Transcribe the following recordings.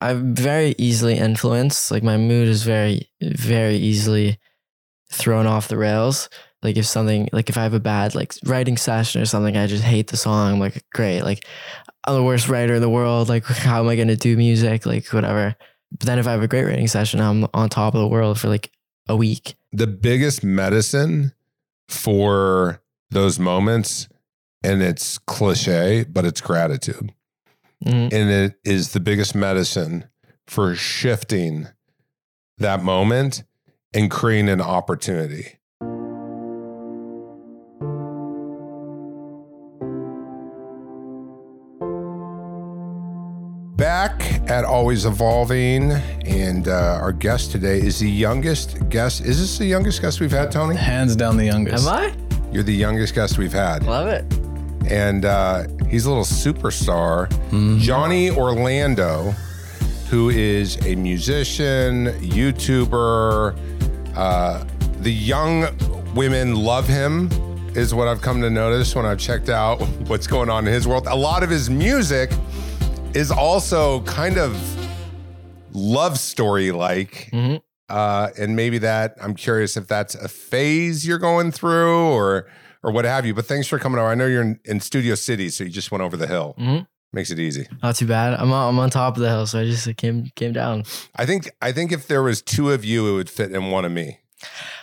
I'm very easily influenced. Like my mood is very, very easily thrown off the rails. Like if something, like if I have a bad like writing session or something, I just hate the song. I'm like, great, like I'm the worst writer in the world. Like how am I gonna do music? Like whatever. But then if I have a great writing session, I'm on top of the world for like a week. The biggest medicine for those moments, and it's cliche, but it's gratitude. Mhm. and it is the biggest medicine for shifting that moment and creating an opportunity. Back at Always Evolving, and uh, our guest today is the youngest guest. Is this the youngest guest we've had, Tony? Hands down the youngest. Am I? You're the youngest guest we've had Love it. and uh, he's a little superstar. Johnny Orlando, who is a musician, YouTuber. Uh, the young women love him, is what I've come to notice when I've checked out what's going on in his world. A lot of his music is also kind of love story like. Mhm. Uh, and maybe that I'm curious if that's a phase you're going through or or what have you. But thanks for coming over. I know you're in, in Studio City, so you just went over the hill. Mhm. Makes it easy. Not too bad. I'm on, I'm on top of the hill, so I just came came down. I think I think if there was two of you, it would fit in one of me.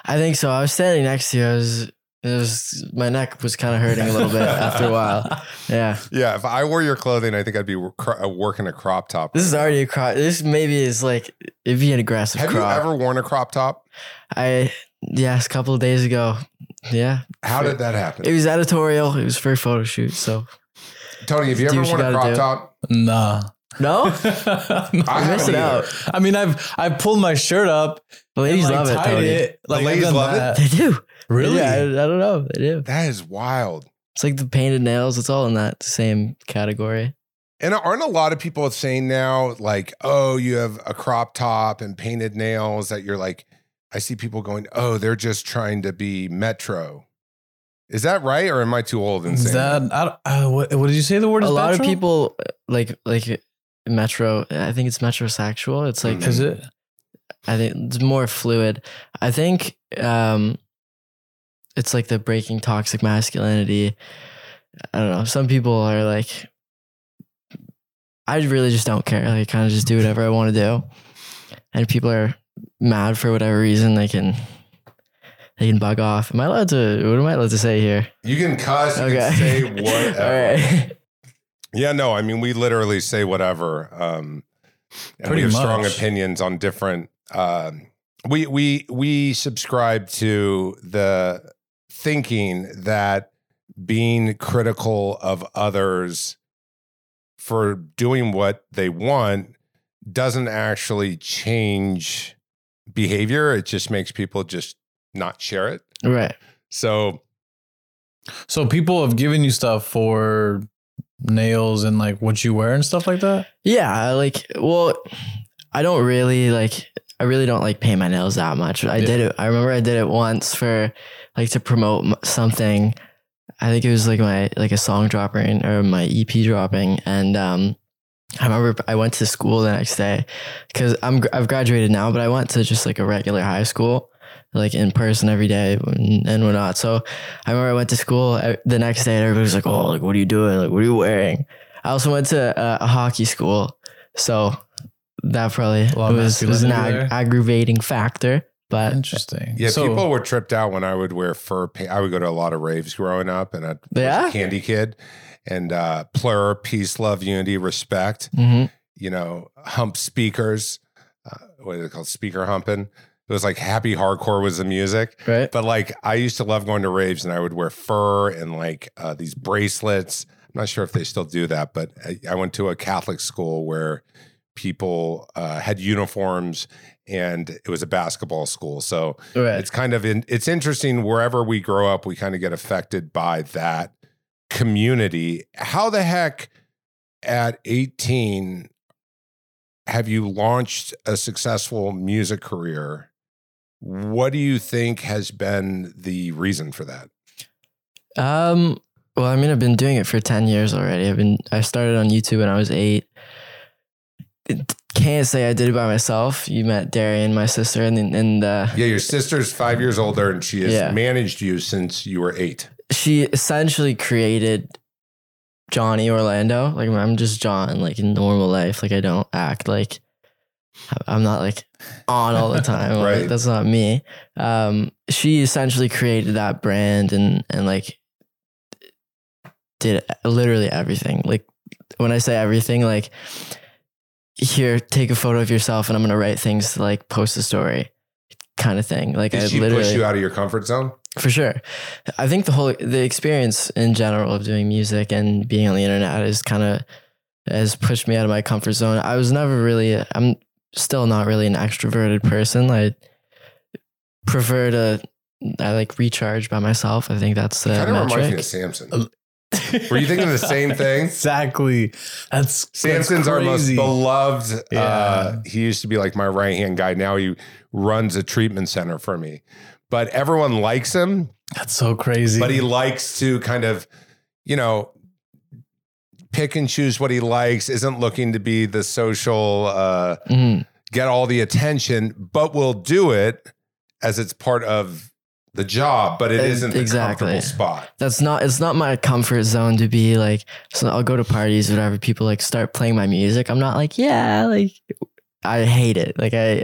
I think so. I was standing next to you. I was, it was my neck was kind of hurting a little bit after a while. Yeah. Yeah, if I wore your clothing, I think I'd be cro- uh, working a crop top. This is already a crop. This maybe is like if you had aggressive Have crop. you ever worn a crop top? I yes, a couple of days ago. Yeah, How did that happen? it was editorial. It was for a photo shoot. So Tony, have you ever what you worn a gotta crop do. top? Nah. no, I you're haven't missing either. out. I mean, I've I've pulled my shirt up. The ladies and, like, love it. Tony. it. Like, I've ladies done love it? They do. Really? Yeah, I, I don't know. They do. That is wild. It's like the painted nails. It's all in that same category. And aren't a lot of people saying now, like, oh, you have a crop top and painted nails that you're like, I see people going, oh, they're just trying to be metro. Is that right? Or am I too old and saying that? that I don't, uh, what, what did you say? The word A is lot of people uh, like like metro. I think it's metrosexual. It's like Mhm. Is it? I think it's more fluid. I think um it's like the breaking toxic masculinity. I don't know. Some people are like I really just don't care. Like kind of just do whatever I want to do. And people are mad for whatever reason, they can they can bug off. Am I allowed to what am I allowed to say here? You can cuss, you Okay. can say whatever. All right. Yeah, no, I mean, we literally say whatever. Um, and Pretty we have strong opinions on different. Um, we we we subscribe to the thinking that being critical of others for doing what they want doesn't actually change behavior. It just makes people just not share it. right. So So people have given you stuff for nails and like what you wear and stuff like that. Yeah, I like well, I don't really like I really don't like paint my nails that much. I Yeah. did it. I remember I did it once for like to promote something. I think it was like my like a song dropping or my EP dropping, and um, I remember I went to school the next day because I'm I've graduated now, but I went to just like a regular high school, like in person every day and and whatnot. So I remember I went to school the next day, and everybody was like, "Oh, like what are you doing? Like what are you wearing?" I also went to uh, a hockey school, so that probably was, was an ag- aggravating factor. But Interesting. Yeah, So- people were tripped out when I would wear fur. Pa- I would go to a lot of raves growing up, and I was Yeah? a candy kid, and uh, plur, peace, love, unity, respect. mhm. You know, hump speakers. Uh, what is it called? Speaker humping. It was like happy hardcore was the music. right, But like, I used to love going to raves, and I would wear fur and like uh, these bracelets. I'm not sure if they still do that, but I, I went to a Catholic school where people uh, had uniforms, and it was a basketball school. So right. it's kind of in, it's interesting wherever we grow up we kind of get affected by that community how the heck at 18 have you launched a successful music career what do you think has been the reason for that Um, well, I mean, I've been doing it for 10 years already. I've been, I started on YouTube when I was eight. Can't say I did it by myself. You met Darian, my sister, and, and, uh, yeah your sister's five years older and she has Yeah. managed you since you were eight she essentially created Johnny Orlando. Like I'm just John, like in normal life. Like I don't act like I'm not like on all the time. Like, Right. that's not me. Um, she essentially created that brand and and like did literally everything. Like when I say everything, like here, take a photo of yourself, and I'm gonna write things to like post a story, kind of thing. Like did I she literally push you out of your comfort zone for sure. I think the whole the experience in general of doing music and being on the internet is kind of has pushed me out of my comfort zone. I was never really I'm still not really an extroverted person. I prefer to I like recharge by myself. I think that's the kind of reminds me metric. of samson were you thinking the same thing Exactly. That's Samson's that's our most crazy. beloved. Uh, Yeah. he used to be like my right hand guy. Now he runs a treatment center for me. But everyone likes him, That's so crazy. but he likes to kind of, you know, pick and choose what he likes, isn't looking to be the social, uh, Mhm. get all the attention, but will do it as it's part of the job, but it Ex- isn't exactly. comfortable spot. That's not it's not my comfort zone to be like so I'll go to parties whatever people like start playing my music. I'm not like, yeah, like I hate it. Like I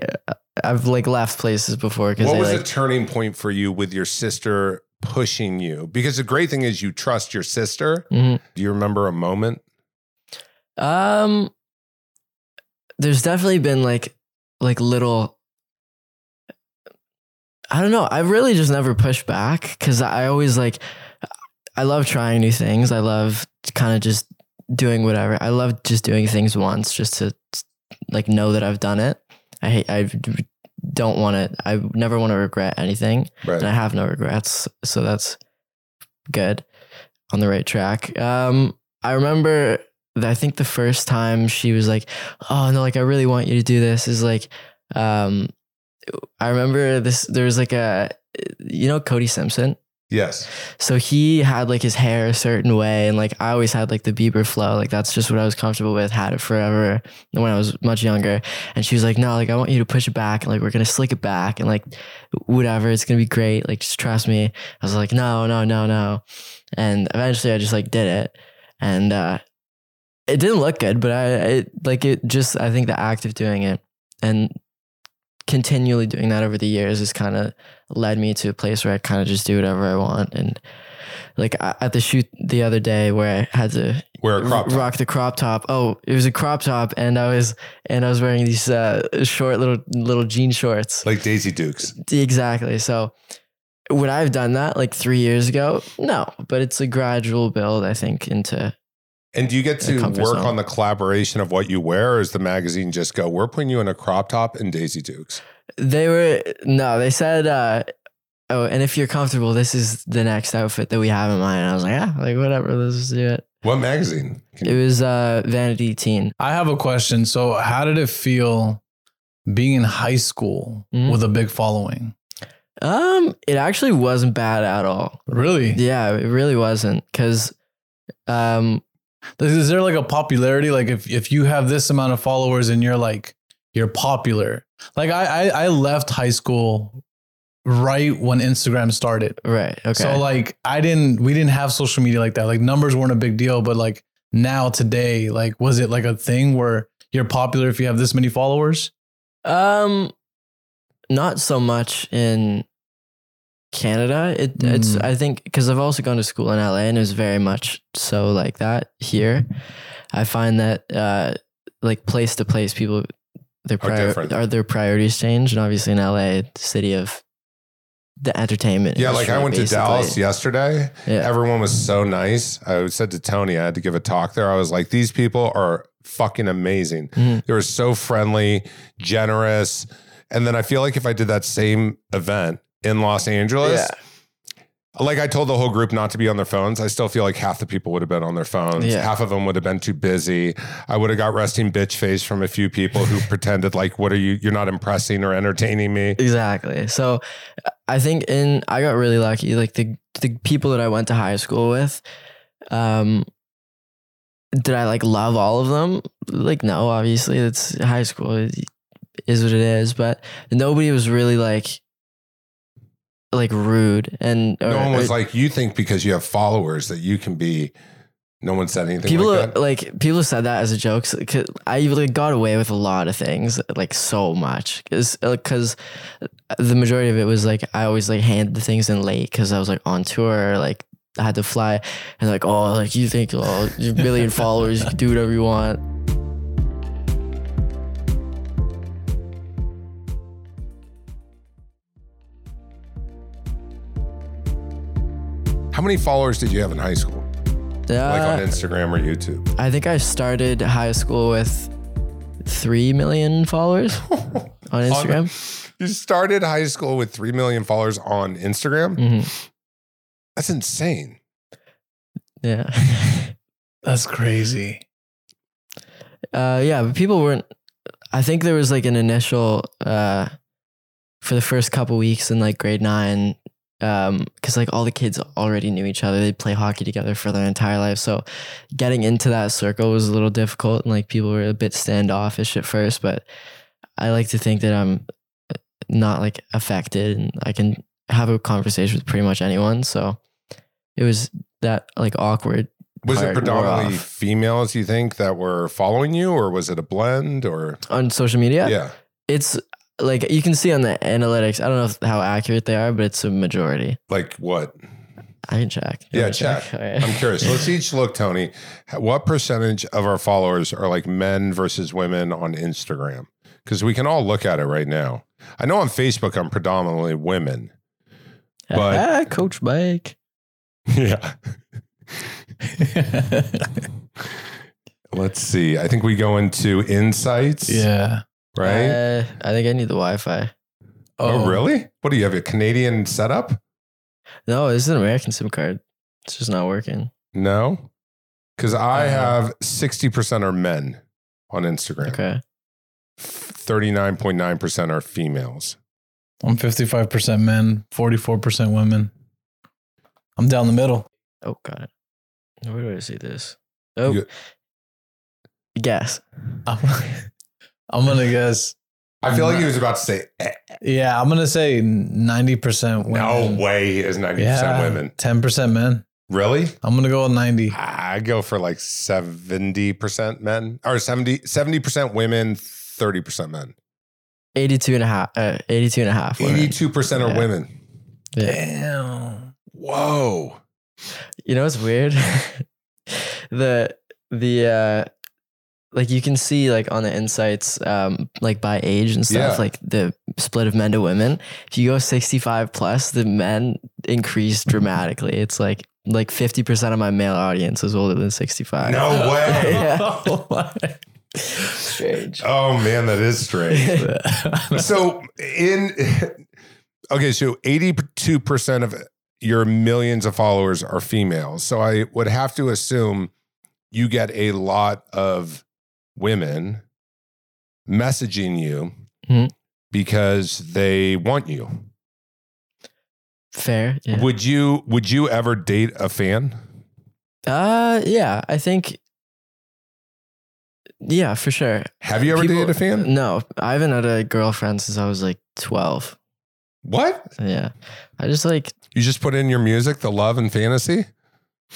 I've like left places before because What they was like the turning point for you with your sister pushing you? Because the great thing is you trust your sister. Mhm. Do you remember a moment? Um, there's definitely been like like little. I don't know. I really just never pushed back because I always like. I love trying new things. I love kind of just doing whatever. I love just doing things once, just to like know that I've done it. I hate. I don't want to. I never want to regret anything Right. and I have no regrets. So that's good on the right track. Um, I remember I think the first time she was like, "Oh no, like I really want you to do this," is like, um, I remember this. There was like a, you know, Cody Simpson. Yes. So he had like his hair a certain way, and like I always had like the Bieber flow. Like that's just what I was comfortable with. Had it forever when I was much younger. And she was like, "No, like I want you to push it back, and like we're gonna slick it back, and like whatever, it's gonna be great. Like just trust me." I was like, "No, no, no, no," and eventually I just like did it, and uh, it didn't look good, but I it like it just I think the act of doing it and continually doing that over the years has kind of led me to a place where I kind of just do whatever I want. And like I- at the shoot the other day where I had to Wear a crop top. rock the crop top. Oh, it was a crop top, and I was and I was wearing these uh, short little little jean shorts. Like Daisy Dukes. Exactly. So would I have done that like three years ago? No, but it's a gradual build. I think into And do you get to work zone. on the collaboration of what you wear, or does the magazine just go, we're putting you in a crop top and Daisy Dukes? They were no, they said uh oh, and if you're comfortable, this is the next outfit that we have in mind. And I was like, yeah, like whatever, let's just do it. What magazine? Can It was uh Vanity Teen. I have a question. So, how did it feel being in high school Mhm. with a big following? Um, it actually wasn't bad at all. Really? Yeah, it really wasn't. Cause um Is there like a popularity? Like, if if you have this amount of followers and you're like you're popular. Like, I I, I left high school right when Instagram started. right, okay. So like I didn't we didn't have social media like that. Like numbers weren't a big deal, but like now today, like was it like a thing where you're popular if you have this many followers? Um, not so much in Canada. It it's Mm. I think because I've also gone to school in LA and it was very much so like that here. I find that uh like place to place people their Are prior, different. are their priorities change and obviously in LA the city of the entertainment. Yeah, like I went to. Dallas yesterday. Yeah. Everyone was so nice. I said to Tony, I had to give a talk there. I was like, these people are fucking amazing. Mhm. They were so friendly, generous. And then I feel like if I did that same event in Los Angeles, Yeah. like I told the whole group not to be on their phones, I still feel like half the people would have been on their phones. Yeah. Half of them would have been too busy. I would have got resting bitch face from a few people who pretended like, what are you? You're not impressing or entertaining me. Exactly. So I think in I got really lucky. Like the the people that I went to high school with, um, did I like love all of them? Like no, obviously it's high school. It is what it is. But nobody was really like like rude and No one was or- like, you think because you have followers that you can be. No one said anything people like that. like people said that as a joke. I like got away with a lot of things, like so much, because uh, uh, the majority of it was like I always like hand the things in late because I was like on tour, like I had to fly, and like oh, like you think oh, you have a million followers, you can do whatever you want. How many followers did you have in high school? Like on Uh, Instagram or YouTube? I think I started high school with three million followers on Instagram. You started high school with 3 million followers on Instagram? Mhm. That's insane. Yeah. That's crazy. Uh, yeah, but people weren't. I think there was like an initial uh, for the first couple weeks in like grade nine, um, because like all the kids already knew each other. They'd play hockey together for their entire life. So getting into that circle was a little difficult, and like people were a bit standoffish at first. But I like to think that I'm not like affected, and I can have a conversation with pretty much anyone. So it was that like awkward. Was it predominantly females, you think, that were following you, or was it a blend? Or on social media? yeah. it's like you can see on the analytics. I don't know if, how accurate they are, but it's a majority. Like what? I can check. You Yeah, wanna check. All right. I'm curious. Let's each look, Tony. What percentage of our followers are like men versus women on Instagram? Because we can all look at it right now. I know on Facebook, I'm predominantly women. but- Ah, Coach Mike. Yeah. Let's see. I think we go into insights. yeah. Right. Uh, I think I need the Wi-Fi. oh, really? What do you have? A Canadian setup? No, this is an American SIM card. It's just not working. No. Because I Uh, have 60% are men on Instagram. Okay. 39.9% are females. I'm 55% men, 44% women. I'm down the middle. Oh, got it. Where do I see this? Oh, You- guess. I'm, I'm going to guess. I feel like he was about to say, eh, Yeah, I'm going to say 90% women. no way is 90% women. 10% men. Really? I'm going to go with 90. I go for like 70% men or 70, 70% women, 30% men. 82 and a half. Uh, 82 and a half. women. 82% are Yeah. women. Yeah. Damn. Whoa. You know what's weird? the the uh like you can see like on the insights um like by age and stuff Yeah. like the split of men to women if you go 65 plus the men increase dramatically it's like like 50% of my male audience is older than 65 No way. Yeah. Oh strange Oh man, that is strange. so in okay, so 82% of your millions of followers are females. So I would have to assume you get a lot of women messaging you Mhm. because they want you. fair yeah. Would you would you ever date a fan? uh yeah i think yeah for sure Have you ever People- dated a fan? no i haven't had a girlfriend since i was like 12 What? Yeah. I just like You just put in your music, the love and fantasy?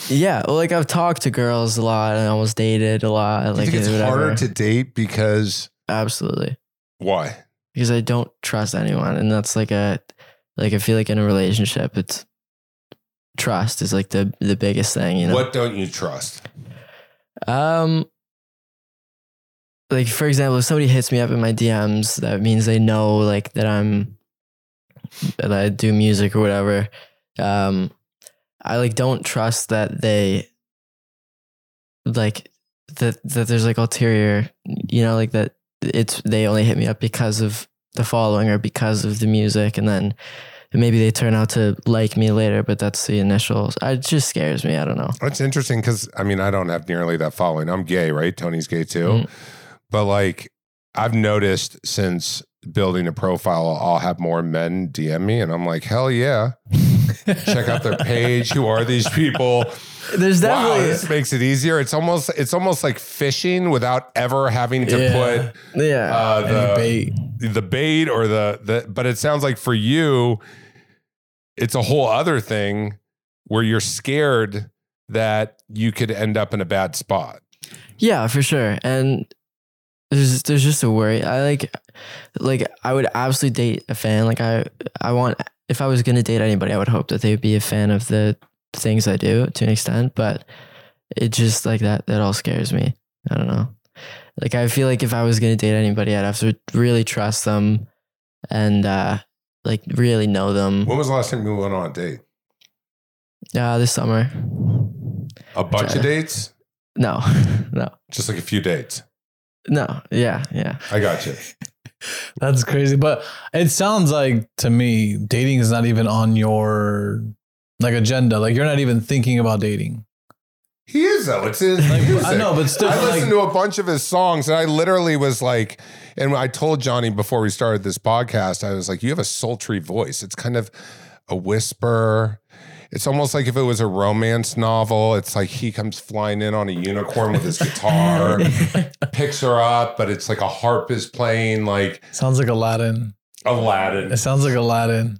Yeah, well, like I've talked to girls a lot and almost dated a lot. Like think it's whatever. harder to date because absolutely why? because I don't trust anyone, and that's like a like I feel like in a relationship, it's trust is like the the biggest thing. You know, What don't you trust? Um, like for example, if somebody hits me up in my DMs, that means they know like that I'm that I do music or whatever. Um, I like don't trust that they like that that there's like ulterior, you know, like that it's they only hit me up because of the following or because of the music, and then maybe they turn out to like me later, but that's the initial. It just scares me. I don't know. That's interesting because I mean I don't have nearly that following. I'm gay, right? Tony's gay too, Mhm. but like I've noticed since building a profile, I'll have more men DM me, and I'm like, hell yeah! Check out their page. Who are these people? There's Wow, this makes it easier. It's almost it's almost like fishing without ever having to Yeah. put yeah. uh, the bait. the bait or the the. But it sounds like for you, it's a whole other thing where you're scared that you could end up in a bad spot. Yeah, for sure. And there's there's just a worry. I like like I would absolutely date a fan. Like I I want if I was gonna date anybody, I would hope that they would be a fan of the things I do to an extent. But it just like that that all scares me. I don't know. Like I feel like if I was gonna date anybody, I'd have to really trust them and uh like really know them. When was the last time you went on a date? Uh this summer. A bunch of dates, No. No. just like a few dates. No. Yeah, yeah. I got you. That's crazy. But it sounds like to me, dating is not even on your like agenda. Like you're not even thinking about dating. He is though. It's his Like, music. I know, but still, I like- listened to a bunch of his songs, and I literally was like, and I told Johnny before we started this podcast, I was like, you have a sultry voice. It's kind of a whisper. It's almost like if it was a romance novel. It's like he comes flying in on a unicorn with his guitar, picks her up, but it's like a harp is playing, like Sounds like Aladdin. Aladdin. It sounds like Aladdin.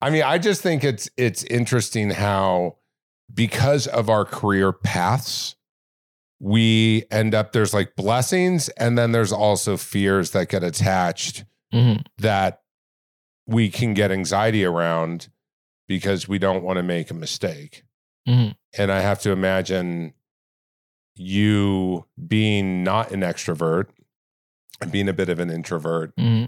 I mean, I just think it's it's interesting how because of our career paths, we end up there's like blessings and then there's also fears that get attached hmm that we can get anxiety around because we don't want to make a mistake. Mhm. And I have to imagine you being not an extrovert and being a bit of an introvert hmm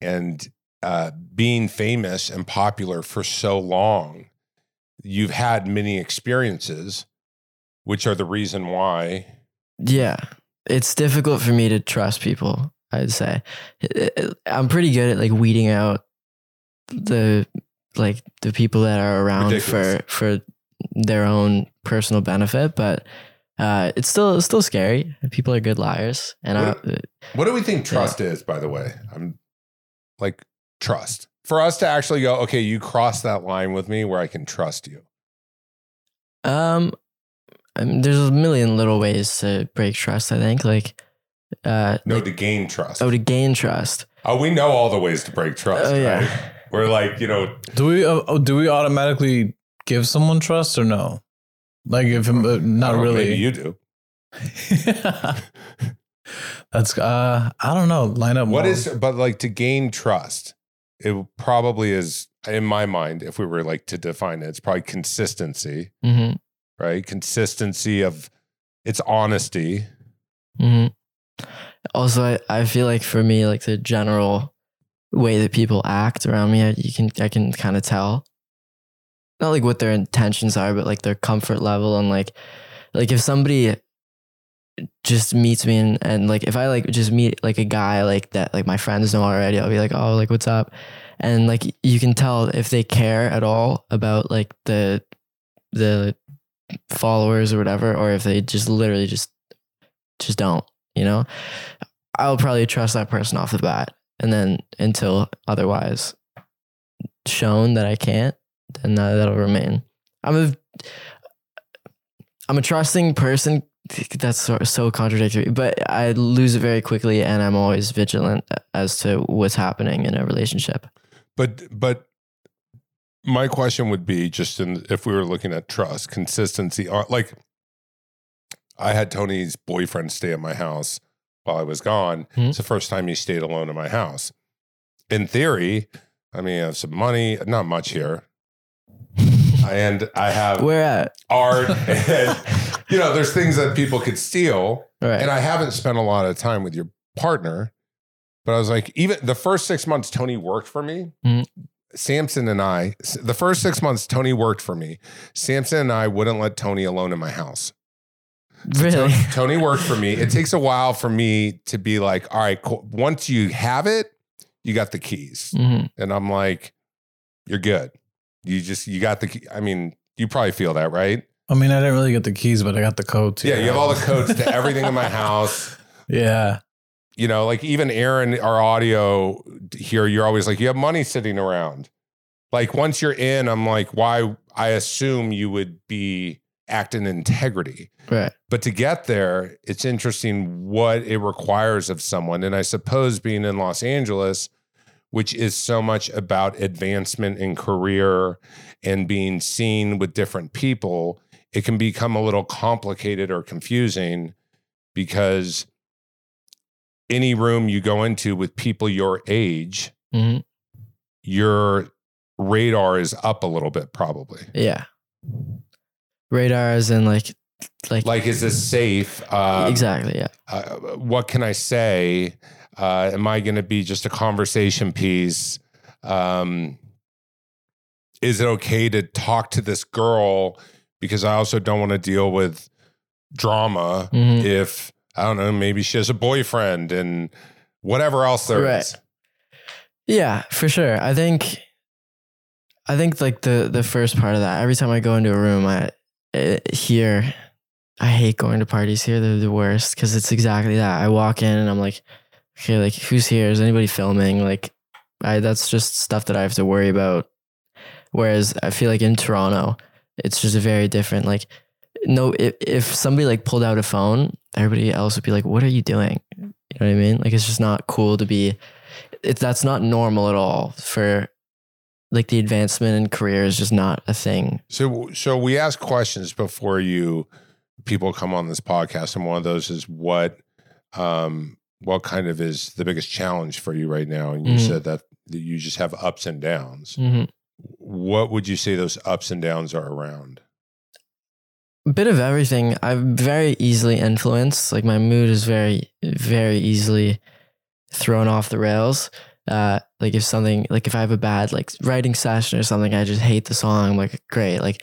and uh, being famous and popular for so long, you've had many experiences, which are the reason why. Yeah, it's difficult for me to trust people. I'd say I'm pretty good at like weeding out the like the people that are around Ridiculous. for for their own personal benefit, but uh, it's still it's still scary. People are good liars, and I, What do we think trust is, by the way? I'm like trust for us to actually go, okay, you cross that line with me where I can trust you. um, I mean, there's a million little ways to break trust. I think like uh, No, like- to gain trust. oh to gain trust. Oh, we know all the ways to break trust, Oh yeah. right? We're like, you know, Do we uh, oh, do we automatically give someone trust or no? Like if uh, not know, really. Maybe you do. That's uh I don't know. Line up. What more. is, but like to gain trust, it probably is, in my mind, if we were like to define it, it's probably consistency, hmm right? Consistency of its honesty. hmm Also, I, I feel like for me, like the general way that people act around me, I, you can I can kind of tell. Not like what their intentions are, but like their comfort level and like like if somebody just meets me and, and like if I like just meet like a guy like that like my friends know already, I'll be like, oh like what's up? And like you can tell if they care at all about like the the followers or whatever, or if they just literally just just don't, you know? I'll probably trust that person off the bat. And then until otherwise shown that I can't, then uh, that'll remain. I'm a I'm a trusting person. That's so, so contradictory, but I lose it very quickly, and I'm always vigilant as to what's happening in a relationship. But, but my question would be just in if we were looking at trust, consistency, uh, like I had Tony's boyfriend stay at my house while I was gone. Mhm. It's the first time he stayed alone in my house. In theory, I mean, I have some money, not much here. and I have Where at? art and you know, there's things that people could steal. Right. And I haven't spent a lot of time with your partner, but I was like, even the first six months Tony worked for me. Mhm. Samson and I, the first six months Tony worked for me. Samson and I wouldn't let Tony alone in my house. Really? Tony, Tony worked for me. It takes a while for me to be like, all right, cool. once you have it, you got the keys. Mhm. And I'm like, you're good. You just, you got the, key. I mean, you probably feel that, right? I mean, I didn't really get the keys, but I got the code too. Yeah, you have all the codes to everything in my house. Yeah. You know, like even Aaron, our audio here, you're always like, you have money sitting around. Like once you're in, I'm like, why? I assume you would be acting in integrity. Right. But to get there, it's interesting what it requires of someone. And I suppose being in Los Angeles, which is so much about advancement in career and being seen with different people, it can become a little complicated or confusing because any room you go into with people your age, Mhm. your radar is up a little bit, probably. Yeah. Radar and like, like, Like, is this safe? Um, exactly. Yeah. uh, what can I say? Uh, am I going to be just a conversation piece? Um, is it okay to talk to this girl? Because I also don't want to deal with drama Mhm. if I don't know, maybe she has a boyfriend and whatever else there is. Right. Yeah, for sure. I think, I think like the the first part of that. Every time I go into a room, I uh, here, I hate going to parties here. They're the worst because it's exactly that. I walk in and I'm like, okay, like who's here? Is anybody filming? Like, I that's just stuff that I have to worry about. Whereas I feel like in Toronto, it's just a very different. Like, no, if if somebody like pulled out a phone, everybody else would be like, "What are you doing?" You know what I mean? Like, it's just not cool to be it, that's not normal at all for like the advancement in career is just not a thing. So, so we ask questions before you people come on this podcast, and one of those is what, um, what kind of is the biggest challenge for you right now? And you Mhm. said that, that you just have ups and downs. Mm-hmm. What would you say those ups and downs are around? A bit of everything. I'm very easily influenced. Like my mood is very, very easily thrown off the rails. Uh, like if something, like if I have a bad like writing session or something, I just hate the song. I'm like, great, like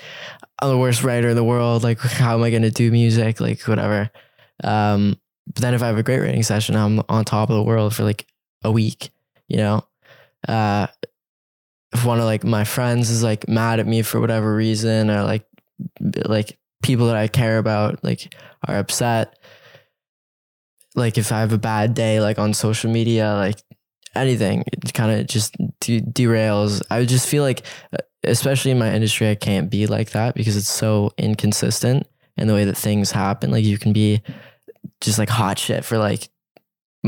I'm the worst writer in the world. Like, how am I gonna do music? Like, whatever. Um, but then if I have a great writing session, I'm on top of the world for like a week. You know, uh, if one of like my friends is like mad at me for whatever reason, or like like people that I care about like are upset. Like if I have a bad day, like on social media, like anything, it kind of just de- derails. I just feel like, uh, especially in my industry, I can't be like that because it's so inconsistent in the way that things happen. Like you can be just like hot shit for like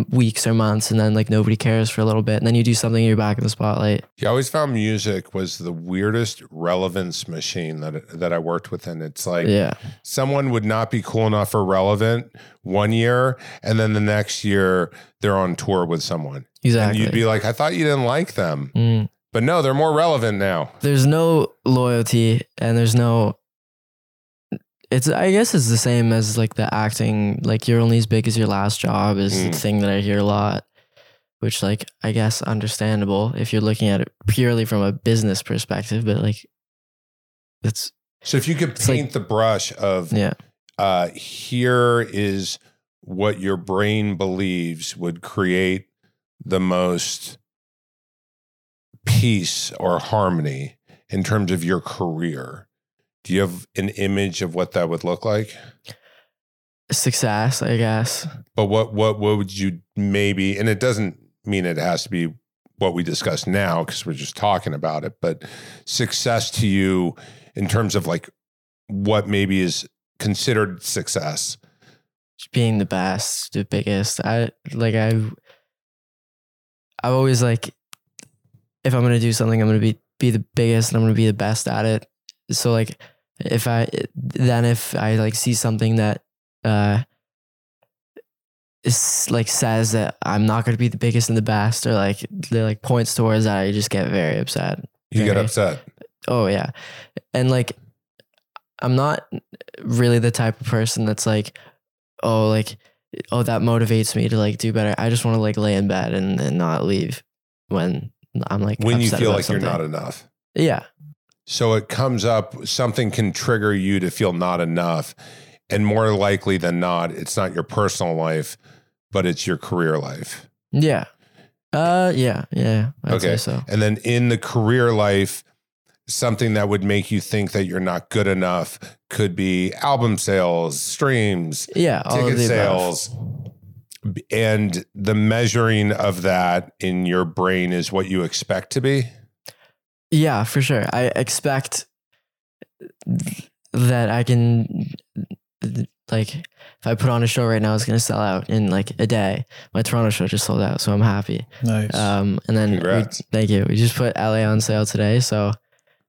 weeks or months and then like nobody cares for a little bit and then you do something and you're back in the spotlight. Yeah, I always found music was the weirdest relevance machine that that I worked with, and it's like yeah. someone would not be cool enough or relevant one year, and then the next year they're on tour with someone, exactly and you'd be like, I thought you didn't like them, Mm. but no, they're more relevant now. there's no loyalty and there's no it's i guess it's the same as like the acting like you're only as big as your last job is the Mm. thing that i hear a lot which like i guess understandable if you're looking at it purely from a business perspective but like it's So if you could It's like- paint the brush of yeah uh, here is what your brain believes would create the most peace or harmony in terms of your career. Do you have an image of what that would look like? success i guess But what what what would you maybe? And it doesn't mean it has to be what we discuss now because we're just talking about it. But success to you in terms of like what maybe is considered success. being the best the biggest i like i i've always like if i'm gonna do something i'm gonna be be the biggest and I'm gonna be the best at it. So like if I then if I like see something that uh is like says that I'm not gonna be the biggest and the best or like they like points towards that, I just get very upset. You get upset. Oh yeah. And like I'm not really the type of person that's like, oh like oh that motivates me to like do better. I just want to like lay in bed and, and not leave when I'm like When you feel like you're not enough. Yeah. So it comes up, something can trigger you to feel not enough. And more likely than not, it's not your personal life, but it's your career life. Yeah. Uh yeah, yeah. I'd Okay. so. And then in the career life, something that would make you think that you're not good enough could be album sales, streams, Yeah. All ticket of sales. Above. and the measuring of that in your brain is what you expect to be. Yeah, for sure. I expect that I can like if I put on a show right now, it's gonna sell out in like a day. My Toronto show just sold out, so I'm happy. Nice. Um, and then we, thank you. We just put LA on sale today, so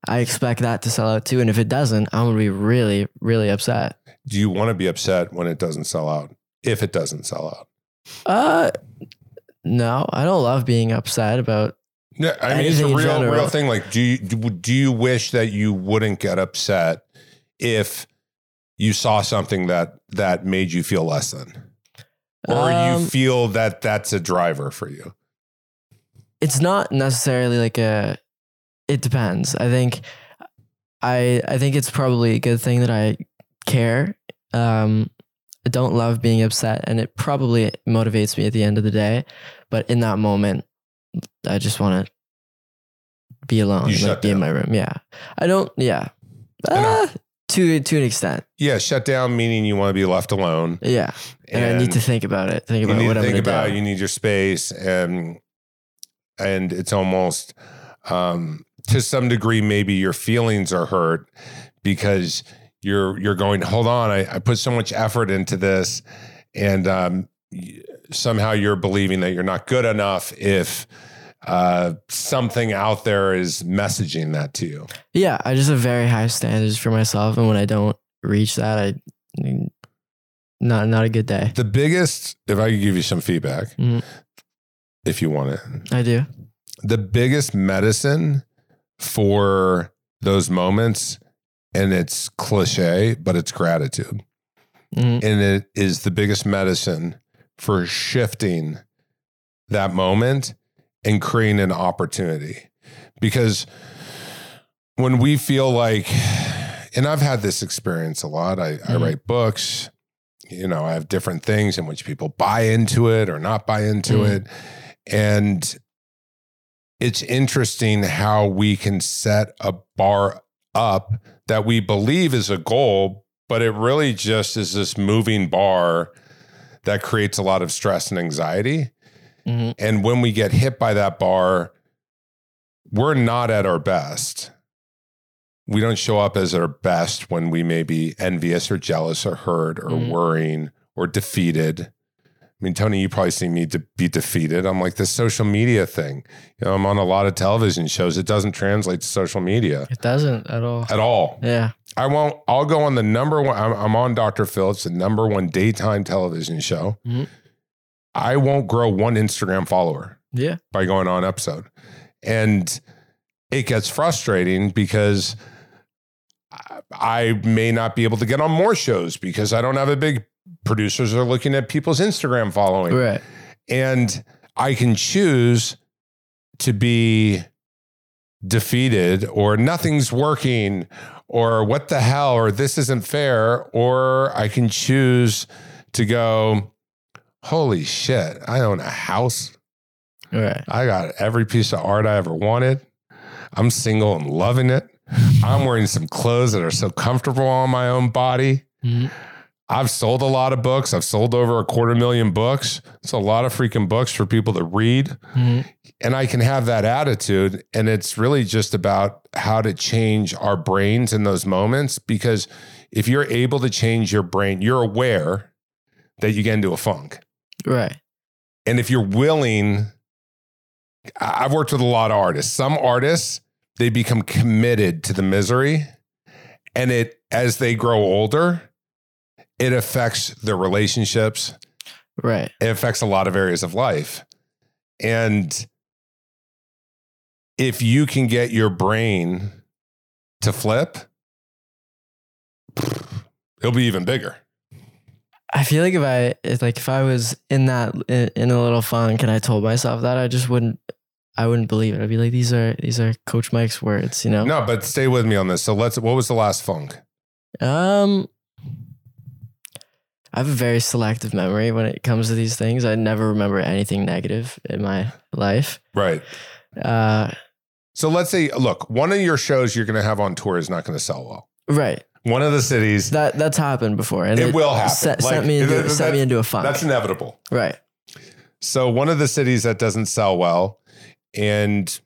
I expect that to sell out too. And if it doesn't, I'm gonna be really, really upset. Do you want to be upset when it doesn't sell out? If it doesn't sell out? Uh, no, I don't love being upset about. No, I mean it's a Anything in real, real thing. Like, do you do, do you wish that you wouldn't get upset if you saw something that that made you feel less than, or Um, you feel that that's a driver for you? it's not necessarily like a it depends i think i i think it's probably a good thing that i care um i don't love being upset and it probably motivates me at the end of the day but in that moment i just want to be alone You like be in my room yeah. I don't yeah. Ah, to to an extent. Yeah, shut down meaning you want to be left alone, yeah and, i need to think about it think you about need what to i'm think about. do You need your space, and and it's almost um, to some degree maybe your feelings are hurt because you're you're going. Hold on, I, I put so much effort into this, and um, somehow you're believing that you're not good enough if uh, something out there is messaging that to you. Yeah, I just have very high standards for myself, and when I don't reach that, I not not a good day. The biggest, if I could give you some feedback, Mhm. if you want it, I do. the biggest medicine for those moments, and it's cliche, but it's gratitude. Mhm. And it is the biggest medicine for shifting that moment and creating an opportunity. Because when we feel like, and I've had this experience a lot, I, I Mhm. write books, you know, I have different things in which people buy into it or not buy into Mhm. it. And it's interesting how we can set a bar up that we believe is a goal, but it really just is this moving bar that creates a lot of stress and anxiety. Mhm. And when we get hit by that bar, we're not at our best. We don't show up as our best when we may be envious or jealous or hurt or Mhm. worrying or defeated. I mean, Tony, you probably see me to be defeated. I'm like this social media thing. You know, I'm on a lot of television shows. It doesn't translate to social media It doesn't at all. at all. Yeah. I won't. I'll go on the number one. I'm, I'm on Dr. Phil. It's the number one daytime television show. Mhm. I won't grow one Instagram follower Yeah. by going on episode, and it gets frustrating because I- I may not be able to get on more shows because I don't have a big. Producers are looking at people's Instagram following, Right. and I can choose to be defeated or nothing's working or what the hell or this isn't fair or I can choose to go holy shit I own a house Right. I got every piece of art I ever wanted I'm single and loving it I'm wearing some clothes that are so comfortable on my own body Mhm. I've sold a lot of books. I've sold over a quarter million books. It's a lot of freaking books for people to read. Mhm. And I can have that attitude. And it's really just about how to change our brains in those moments. Because if you're able to change your brain, you're aware that you get into a funk. Right. And if you're willing, I've worked with a lot of artists. Some artists they become committed to the misery and it as they grow older it affects their relationships Right. it affects a lot of areas of life and if you can get your brain to flip it'll be even bigger I feel like if I if, like if I was in that in a little funk and I told myself that I just wouldn't I wouldn't believe it. I'd be like these are these are Coach Mike's words, you know. no but stay with me on this so let's what was the last funk Um, I have a very selective memory when it comes to these things. I never remember anything negative in my life. right Uh, so let's say look one of your shows you're going to have on tour is not going to sell well right. one of the cities That that's happened before, and It will happen. Set, Like, sent me into that- sent me into a funk. that's inevitable right. So one of the cities that doesn't sell well, and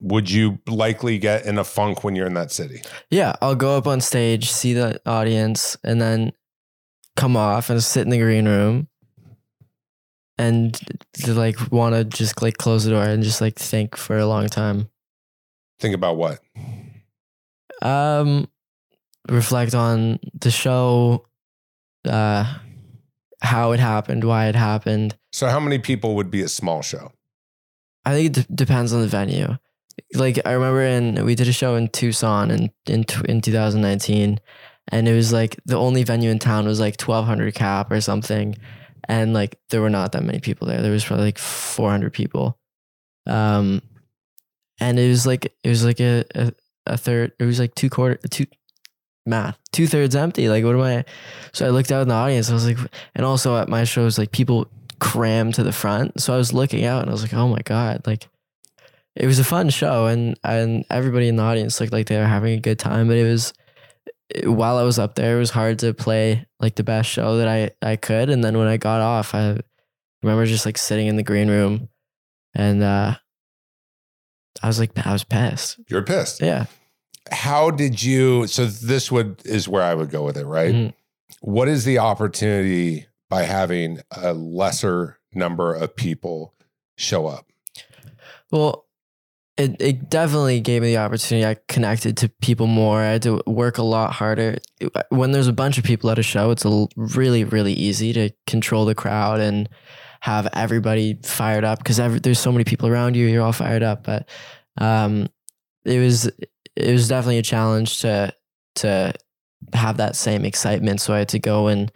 would you likely get in a funk when you're in that city? Yeah, I'll go up on stage, see the audience, and then come off and sit in the green room and to like want to just like close the door and just like think for a long time. Think about what? Um, reflect on the show, uh, how it happened, why it happened. So how many people would be a small show? I think it d- depends on the venue. Like I remember in we did a show in Tucson in in in 2019, and it was like the only venue in town was like 1200 cap or something, and like there were not that many people there. There was probably like 400 people, um, and it was like it was like a a, a third. It was like two quarter two math two thirds empty. Like what am I? So I looked out in the audience. I was like, and also at my shows, like people crammed to the front. So I was looking out and I was like, oh my God, like it was a fun show and and everybody in the audience looked like they were having a good time. But it was while I was up there, it was hard to play like the best show that I, I could. And then when I got off, I remember just like sitting in the green room and uh I was like I was pissed. You're pissed. Yeah. How did you? So this would is where I would go with it, right? Mhm. What is the opportunity by having a lesser number of people show up? Well, it, it definitely gave me the opportunity. I connected to people more. I had to work a lot harder. When there's a bunch of people at a show, it's a really, really easy to control the crowd and have everybody fired up because there's so many people around you. You're all fired up. But um, it was it was definitely a challenge to to have that same excitement. So I had to go and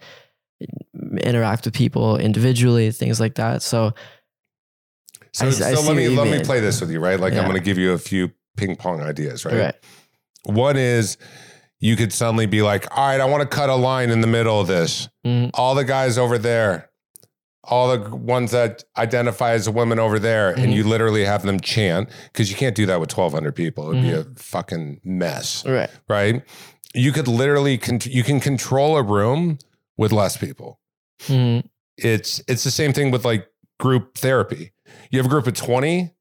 interact with people individually, things like that. So So, I- I so see let me let me play this with you, right? Like I'm going to give you a few ping pong ideas, right? right. One is you could suddenly be like, all right, I want to cut a line in the middle of this. Mhm. All the guys over there, all the ones that identify as women over there, and Mhm. you literally have them chant because you can't do that with 1,200 people. It'd be a fucking mess, Right. right? You could literally, con- you can control a room with less people. It's it's the same thing with like group therapy. You have a group of 20,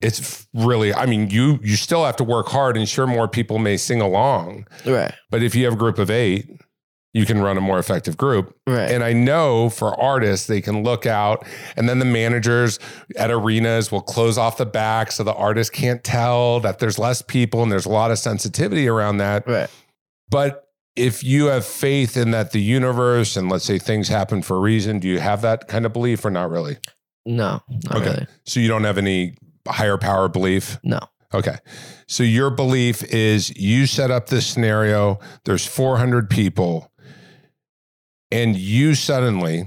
it's really, I mean, you you still have to work hard and sure more people may sing along. Right. But if you have a group of eight, you can run a more effective group. Right. And I know for artists, they can look out and then the managers at arenas will close off the back so the artist can't tell that there's less people and there's a lot of sensitivity around that. right. But if you have faith in that the universe and let's say things happen for a reason, do you have that kind of belief or not really? No. Not Okay. really. So you don't have any higher power belief? No. Okay. So your belief is you set up this scenario, there's 400 people, and you suddenly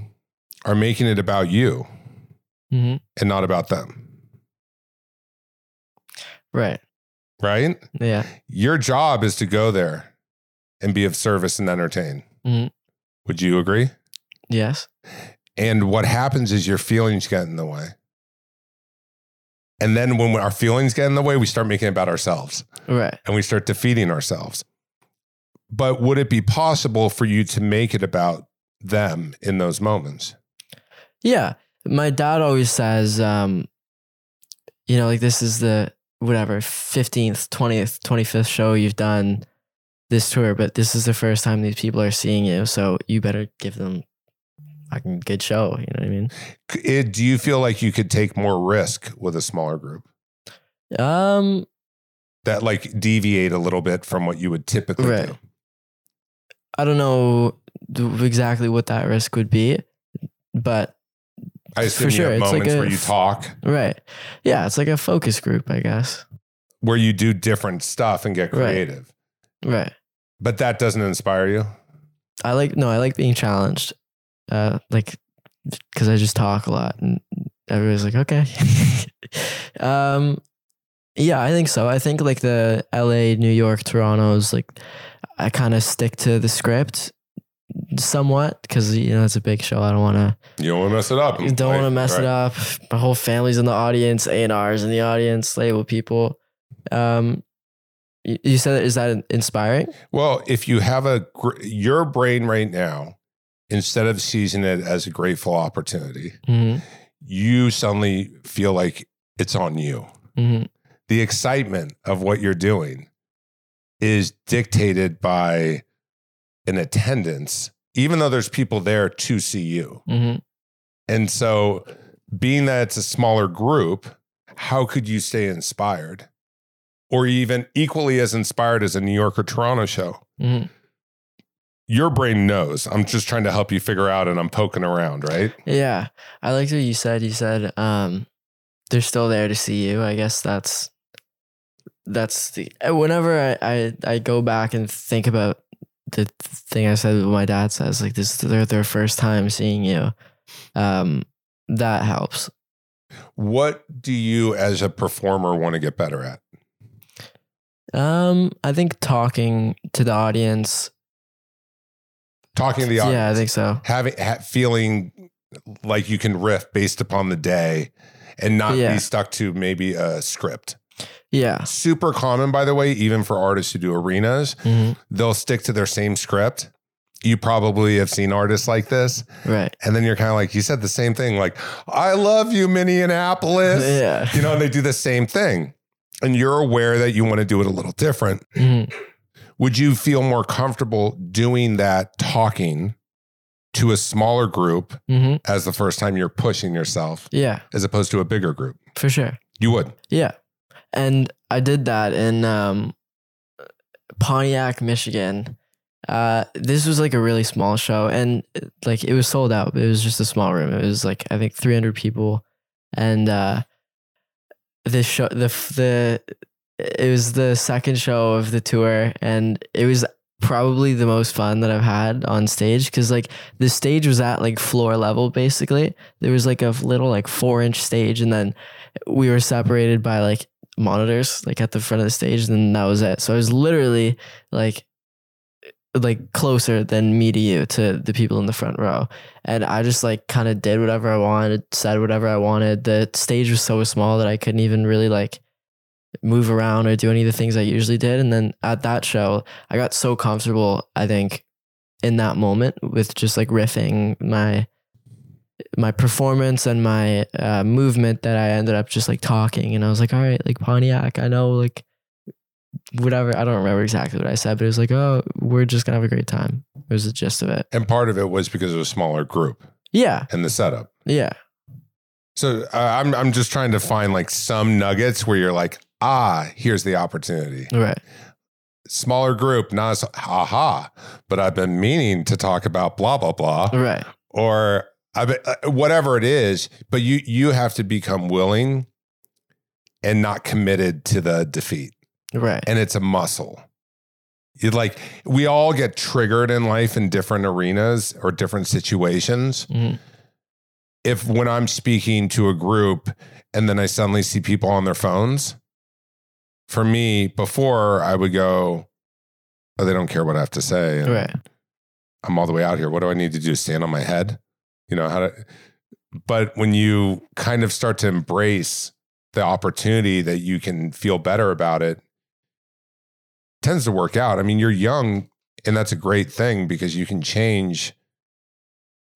are making it about you hmm and not about them, Right. right? Yeah. Your job is to go there and be of service and entertain. Mhm. Would you agree? Yes. And what happens is your feelings get in the way. And then when our feelings get in the way, we start making it about ourselves. Right. and we start defeating ourselves. But would it be possible for you to make it about them in those moments? Yeah. My dad always says, um, you know, like this is the whatever 15th, 20th, 25th show you've done this tour, but this is the first time these people are seeing you. So you better give them fucking good show. You know what I mean? It, do you feel like you could take more risk with a smaller group? Um, that like deviate a little bit from what you would typically Right. do? I don't know exactly what that risk would be, but I assume For you sure, have it's like moments a where you talk, right. Yeah, it's like a focus group, I guess. where you do different stuff and get Right. creative. Right. But that doesn't inspire you. I like no, I like being challenged. Uh like cuz I just talk a lot and everybody's like, "Okay." um yeah, I think so. I think like the LA, New York, Toronto's like I kind of stick to the script somewhat cuz you know it's a big show. I don't want to You don't want to mess it up. You don't want to mess Right. it up. My whole family's in the audience, A&R's in the audience, label people. Um, you, said, is that inspiring? Well, if you have a gr- your brain right now, instead of seizing it as a grateful opportunity, Mm-hmm. you suddenly feel like it's on you. Mm-hmm. The excitement of what you're doing is dictated by an attendance, even though there's people there to see you. Mm-hmm. And so, being that it's a smaller group, how could you stay inspired? Or even equally as inspired as a New York or Toronto show? Mm-hmm. Your brain knows. I'm just trying to help you figure out and I'm poking around, right? Yeah. I liked what you said. You said, um, they're still there to see you. I guess that's, that's the, whenever I, I, I go back and think about the thing I said, my dad says, like this, is their, their first time seeing you. Um, that helps. What do you as a performer want to get better at? Um, I think talking to the audience. Talking to the audience. Yeah, I think so. having ha- feeling like you can riff based upon the day and not Yeah. be stuck to maybe a script. Yeah. Super common, by the way, even for artists who do arenas, hmm they'll stick to their same script. You probably have seen artists like this. Right. And then you're kind of like, you said the same thing, like, I love you, Minneapolis. Yeah. You know, and they do the same thing. And you're aware that you want to do it a little different. Mhm. Would you feel more comfortable doing that talking to a smaller group Mhm. as the first time you're pushing yourself Yeah, as opposed to a bigger group? for sure. You would. Yeah. And I did that in um, Pontiac, Michigan. Uh, this was like a really small show and like it was sold out. It was just a small room. It was like I think 300 people and uh the show the the it was the second show of the tour and it was probably the most fun that I've had on stage cuz like the stage was at like floor level basically. There was like a little like 4 inch stage and then we were separated by like monitors like at the front of the stage and then that was it. So I was literally like like closer than me to you to the people in the front row. And I just like kind of did whatever I wanted, said whatever I wanted. The stage was so small that I couldn't even really like move around or do any of the things I usually did. And then at that show, I got so comfortable, I think, in that moment with just like riffing my my performance and my uh, movement that I ended up just like talking and I was like, all right, like Pontiac, I know like whatever. I don't remember exactly what I said, but it was like, oh, we're just gonna have a great time. It was the gist of it. And part of it was because it was a smaller group Yeah, and the setup. yeah, So uh, I'm I'm just trying to find like some nuggets where you're like, ah, here's the opportunity. right, Smaller group, not as haha, but I've been meaning to talk about blah blah blah, right, or I be, uh, whatever it is. But you you have to become willing and not committed to the defeat. right, and it's a muscle. You like we all get triggered in life in different arenas or different situations. Mhm. If when I'm speaking to a group and then I suddenly see people on their phones, for me, before I would go, oh, they don't care what I have to say. And right, I'm all the way out here. What do I need to do? Stand on my head? You know, how to, but when you kind of start to embrace the opportunity that you can feel better about it, tends to work out. I mean, you're young and that's a great thing because you can change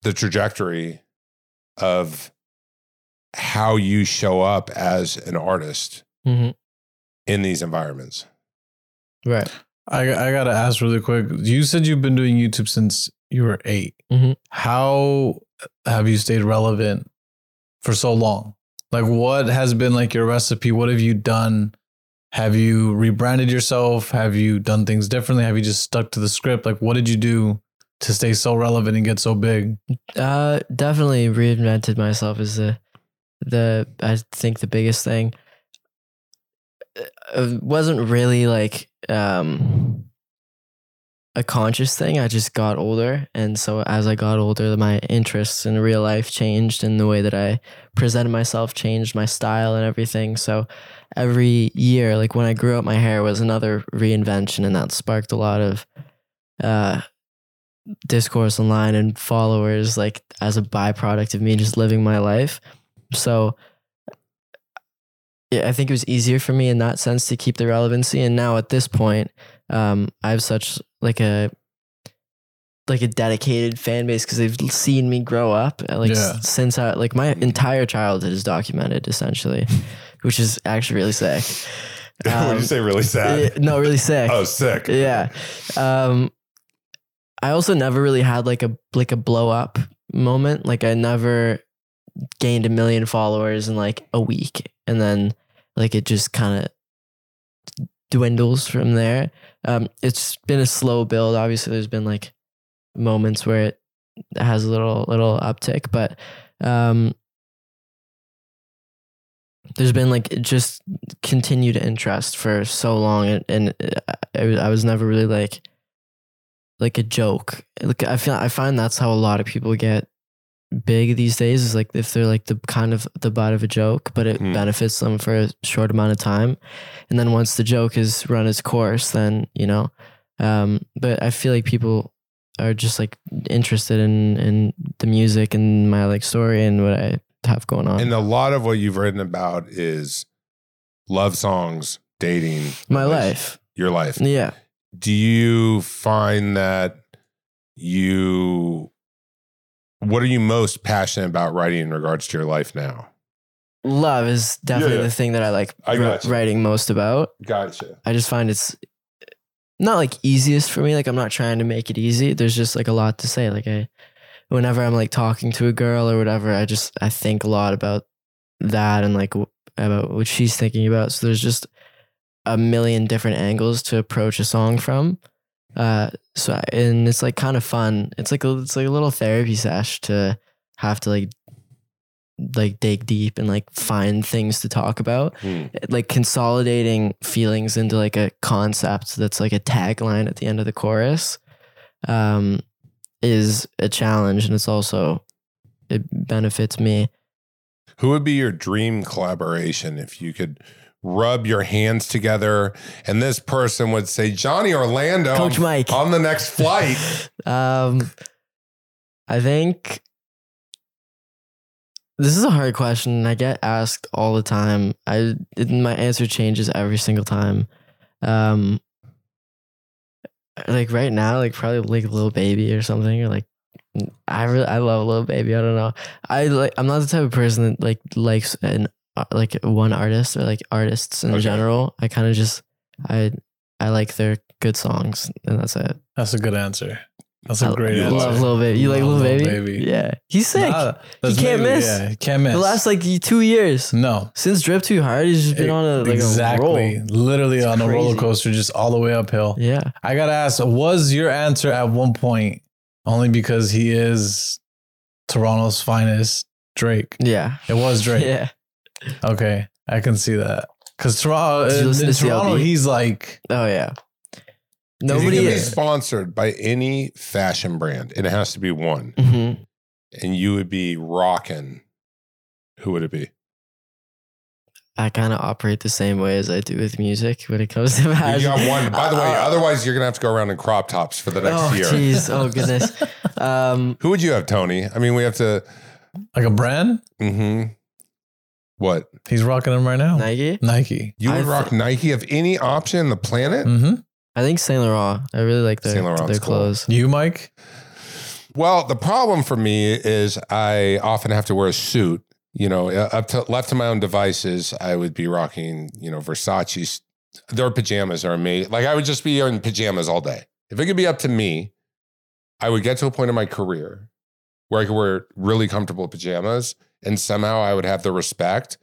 the trajectory of how you show up as an artist hmm in these environments. right. I I gotta ask really quick. You said you've been doing YouTube since you were 8 Mhm. How have you stayed relevant for so long? Like, what has been like your recipe? What have you done Have you rebranded yourself? Have you done things differently? Have you just stuck to the script? Like, what did you do to stay so relevant and get so big? Uh, definitely reinvented myself is the the I think the biggest thing. It wasn't really like um a conscious thing. I just got older, and so as I got older, my interests in real life changed, and the way that I presented myself changed, my style and everything. So every year, like when I grew up, my hair, was another reinvention, and that sparked a lot of uh discourse online and followers like as a byproduct of me just living my life. So yeah, I think it was easier for me in that sense to keep the relevancy. And now at this point, um, I have such like a like a dedicated fan base because they've seen me grow up. uh, Like Yeah. s- since I like my entire childhood is documented essentially, which is actually really sick. what did Um, you say? Really sad. no, really sick. Oh, sick. Yeah. Um I also never really had like a like a blow up moment. Like I never gained a million followers in like a week and then like it just kind of dwindles from there. Um it's been a slow build. Obviously there's been like moments where it has a little little uptick, but um there's been like just continued interest for so long and, and I, I was never really like like a joke like i feel i find that's how a lot of people get big these days is like if they're like the kind of the butt of a joke but it Hmm. benefits them for a short amount of time and then once the joke has run its course then you know um but i feel like people are just like interested in in the music and my like story and what i have going on And a lot of what you've written about is love songs, dating, my life your life. yeah Do you find that you, what are you most passionate about writing in regards to your life now? love is definitely Yeah. the thing that I like I gotcha. writing most about. Gotcha. I just find it's not like easiest for me. Like I'm not trying to make it easy. There's just like a lot to say. Like I, whenever I'm like talking to a girl or whatever, I just I think a lot about that and like w- about what she's thinking about. So there's just a million different angles to approach a song from. Uh, so I, and it's like kind of fun. It's like a, it's like a little therapy sesh to have to like like dig deep and like find things to talk about Hmm. like consolidating feelings into like a concept that's like a tagline at the end of the chorus um is a challenge and it's also it benefits me Who would be your dream collaboration if you could rub your hands together. And this person would say, Johnny Orlando, Coach Mike. on the next flight? um i think this is a hard question. I get asked all the time. I my answer changes every single time. Um like right now like probably like a Lil Baby or something or like i really i love a Lil Baby. I don't know. I like i'm not the type of person that like likes an Uh, like one artist or like artists in Okay. general i kind of just i i like their good songs and that's it That's a good answer. That's a I great you answer. love Lil Baby. You like Love Lil Lil Baby? Baby. Yeah, he's sick. Nah, that's can't maybe- miss. Yeah, he can't miss. the last like two years no. since Drip Too Hard, he's just been on a like exactly, a roll. literally It's on a roller coaster, just all the way uphill. Yeah, I gotta ask, was your answer at one point only because he is Toronto's finest, Drake? yeah, It was Drake. yeah. Okay, I can see that. Because Toronto, Did you in, listen in to Toronto, CLB? he's like, Oh yeah. If Nobody. is. sponsored by any fashion brand, and it has to be one, Mhm. and you would be rocking. Who would it be? I kind of operate the same way as I do with music when it comes to fashion. You fashion. got one. By the way, Uh, otherwise you're gonna have to go around in crop tops for the next oh year. jeez, oh goodness. Um, Who would you have, Tony? I mean, we have to. like a brand. hmm What He's rocking them right now. Nike. Nike. you would I rock thi- Nike of any option on the planet? hmm I think Saint Laurent. I really like their Saint Laurent's their cool. clothes. You, Mike? Well, the problem for me is I often have to wear a suit. You know, uh, up to left to my own devices, I would be rocking, you know, Versace's. Their pajamas are amazing. Like I would just be in pajamas all day. If it could be up to me, I would get to a point in my career where I could wear really comfortable pajamas and somehow I would have the respect.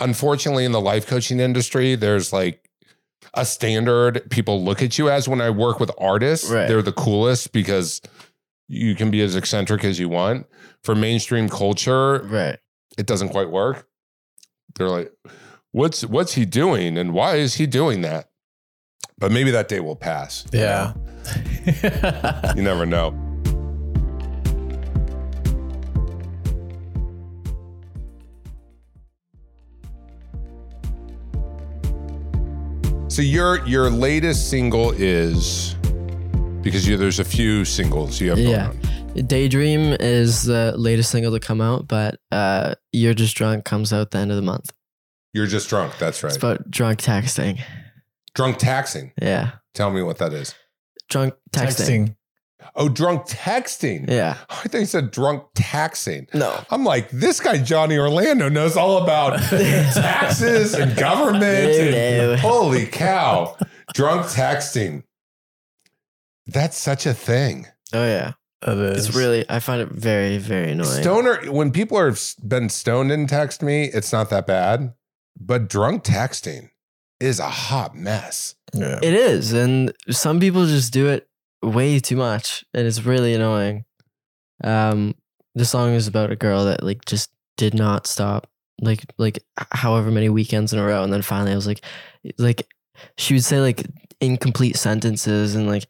Unfortunately, in the life coaching industry, there's like a standard people look at you as when I work with artists. Right. They're the coolest because you can be as eccentric as you want. For mainstream culture, Right. it doesn't quite work. They're like, what's what's he doing and why is he doing that? But maybe that day will pass. Yeah. You never know. So your your latest single is because you, there's a few singles you have going Yeah. on. Daydream is the latest single to come out, but uh, You're Just Drunk comes out the end of the month. You're just drunk. That's right. It's about drunk texting. drunk taxing. Yeah. Tell me what that is. Drunk texting. Texting. Oh, drunk texting. Yeah. I think you said drunk taxing. No. I'm like, this guy Johnny Orlando knows all about taxes and government. and- Hello. holy cow. Drunk texting. That's such a thing. Oh, yeah. That is. It's really, I find it very, very annoying. Stoner, when people are been stoned and text me, it's not that bad. But drunk texting is a hot mess. Yeah. It is. And some people just do it way too much. And it's really annoying. Um, the song is about a girl that like just did not stop like like however many weekends in a row and then finally I was like like she would say like incomplete sentences and like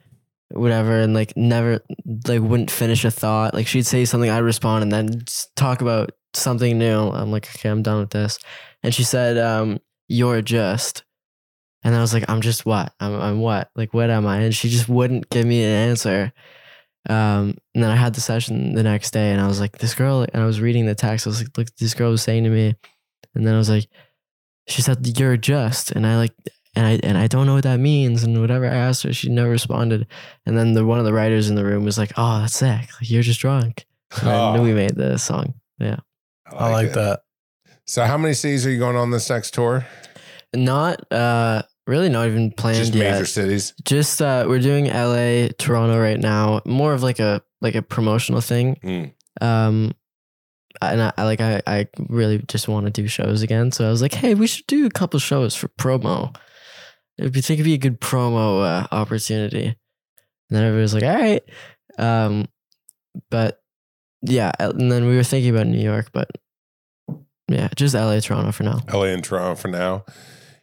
whatever and like never like wouldn't finish a thought like she'd say something I'd respond and then talk about something new I'm like okay I'm done with this and she said um you're just and I was like I'm just what I'm I'm what like what am I and she just wouldn't give me an answer um, and then I had the session the next day, and I was like, "This girl," and I was reading the text. I was like, "Look, this girl was saying to me," and then I was like, "She said you're just," and I like, and I and I don't know what that means, and whatever I asked her, she never responded. And then the one of the writers in the room was like, "Oh, that's sick. Like, you're just drunk." And I knew we made the song. Yeah, I like it. that. So, how many cities are you going on this next tour? Not uh, really not even planned Just yet. major cities. Just uh, we're doing LA, Toronto right now. More of like a like a promotional thing. Mm. Um, and I, I like I I really just want to do shows again. So I was like, hey, we should do a couple shows for promo. If you think it'd be a good promo uh, opportunity, and then everybody was like, all right. Um, but yeah, and then we were thinking about New York, but yeah, just LA, Toronto for now. LA and Toronto for now.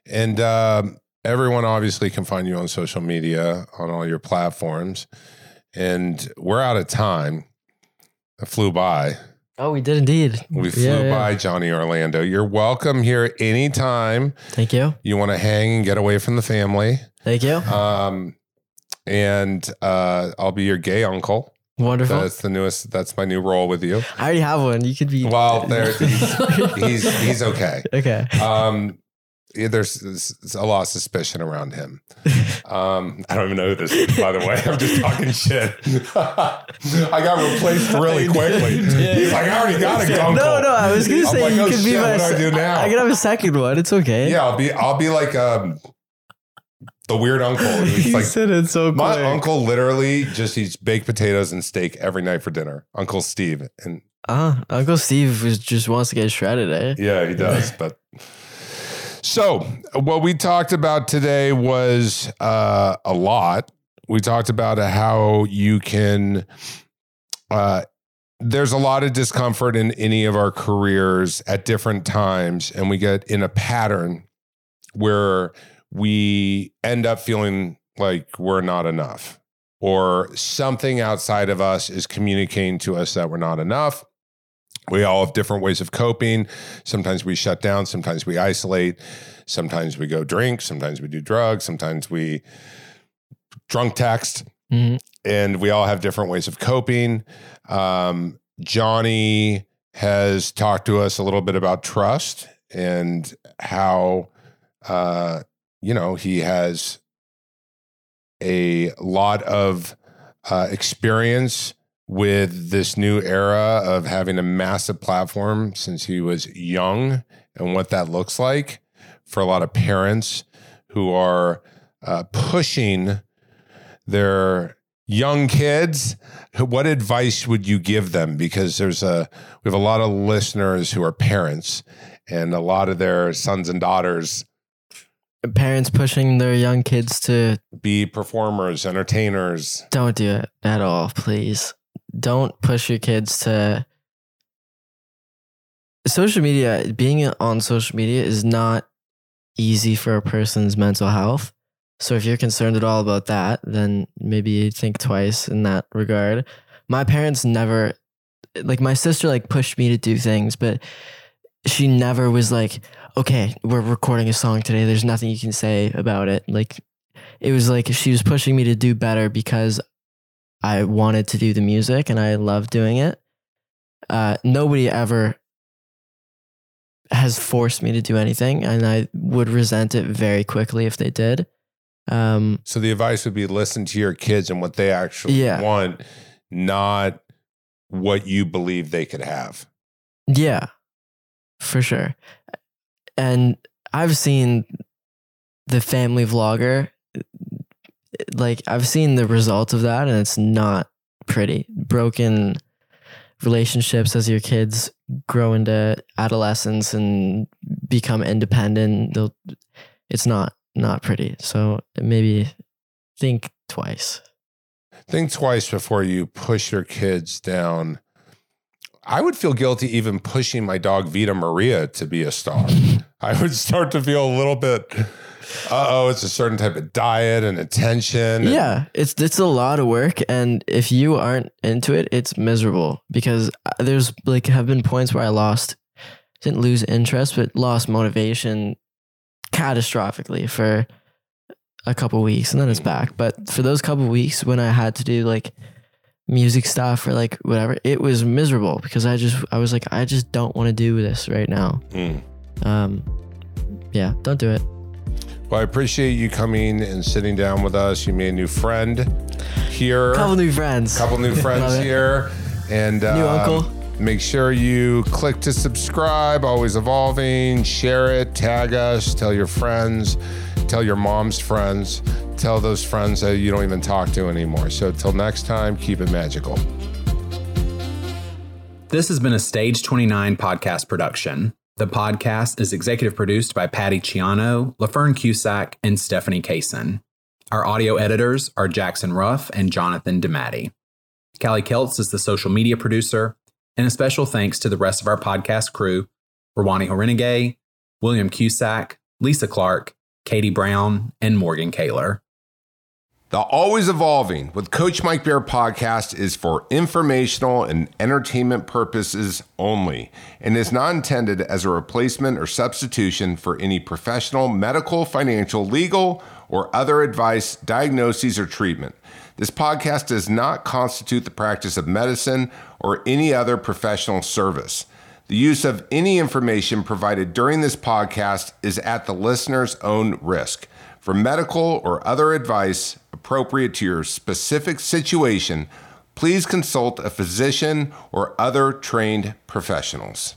And um, everyone obviously can find you on social media on all your platforms. And we're out of time. It flew by. Oh, we did indeed. We flew Yeah, yeah. by Johnny Orlando. You're welcome here anytime Thank you. you want to hang and get away from the family. Thank you. Um, and uh, I'll be your gay uncle. Wonderful. That's the newest. That's my new role with you. I already have one. You could be. Well, there he's he's, he's okay. okay. Um, there's, there's a lot of suspicion around him. Um, I don't even know who this is, by the way. I'm just talking shit. I got replaced really quickly. He's like, I already got a gunkle. No, no, I was gonna say like, you oh, could be my. what I do now? I could have a second one. It's okay. Yeah, I'll be I'll be like um the weird uncle. He's like said it so my uncle literally just eats baked potatoes and steak every night for dinner. Uncle Steve. And Ah, Uncle Steve was, just wants to get shredded, eh? yeah, he does. But so what we talked about today was uh, a lot. We talked about how you can. Uh, there's a lot of discomfort in any of our careers at different times, and we get in a pattern where we end up feeling like we're not enough, or something outside of us is communicating to us that we're not enough. We all have different ways of coping. Sometimes we shut down, sometimes we isolate, sometimes we go drink, sometimes we do drugs, sometimes we drunk text, Mhm. and we all have different ways of coping. Um, Johnny has talked to us a little bit about trust and how, uh, you know, he has a lot of uh, experience with this new era of having a massive platform since he was young and what that looks like for a lot of parents who are uh, pushing their young kids what advice would you give them because there's a we have a lot of listeners who are parents and a lot of their sons and daughters parents pushing their young kids to Be performers, entertainers. don't do it at all, please. Don't push your kids to social media. Being on social media is not easy for a person's mental health. So if you're concerned at all about that, then maybe think twice in that regard. My parents never like my sister like pushed me to do things, but she never was like, "Okay, we're recording a song today. There's nothing you can say about it." Like it was like she was pushing me to do better because I wanted to do the music and I love doing it. Uh, nobody ever has forced me to do anything, and I would resent it very quickly if they did. Um, So the advice would be listen to your kids and what they actually Yeah. want, not what you believe they could have. yeah, for sure. And I've seen the family vlogger, like, I've seen the result of that, and it's not pretty. Broken relationships as your kids grow into adolescence and become independent. They'll, it's not not pretty. So maybe think twice. Think twice before you push your kids down. I would feel guilty even pushing my dog Vita Maria to be a star. I would start to feel a little bit, uh oh, it's a certain type of diet and attention. Yeah, it's it's a lot of work, and if you aren't into it, it's miserable because uh, there's like have been points where I lost, didn't lose interest, but lost motivation catastrophically for a couple weeks, and then it's back. But for those couple weeks when I had to do like music stuff or like whatever, it was miserable because I just I was like I just don't want to do this right now. Mm. Um, yeah, don't do it. Well, I appreciate you coming and sitting down with us. You made a new friend here. Couple new friends. couple new friends Love it. here and um, New uncle. make sure you click to subscribe always evolving share it tag us tell your friends tell your mom's friends tell those friends that you don't even talk to anymore so till next time keep it magical This has been a Stage 29 podcast production. The podcast is executive produced by Patty Ciano, LaFern Cusack, and Stephanie Kaysen. Our audio editors are Jackson Ruff and Jonathan DeMatti. Callie Keltz is the social media producer, and a special thanks to the rest of our podcast crew Rawani Horenegay, William Cusack, Lisa Clark, Katie Brown, and Morgan Kaler. The Always Evolving with Coach Mike Bayer podcast is for informational and entertainment purposes only and is not intended as a replacement or substitution for any professional, medical, financial, legal, or other advice, diagnoses, or treatment. This podcast does not constitute the practice of medicine or any other professional service. The use of any information provided during this podcast is at the listener's own risk. For medical or other advice appropriate to your specific situation, please consult a physician or other trained professionals.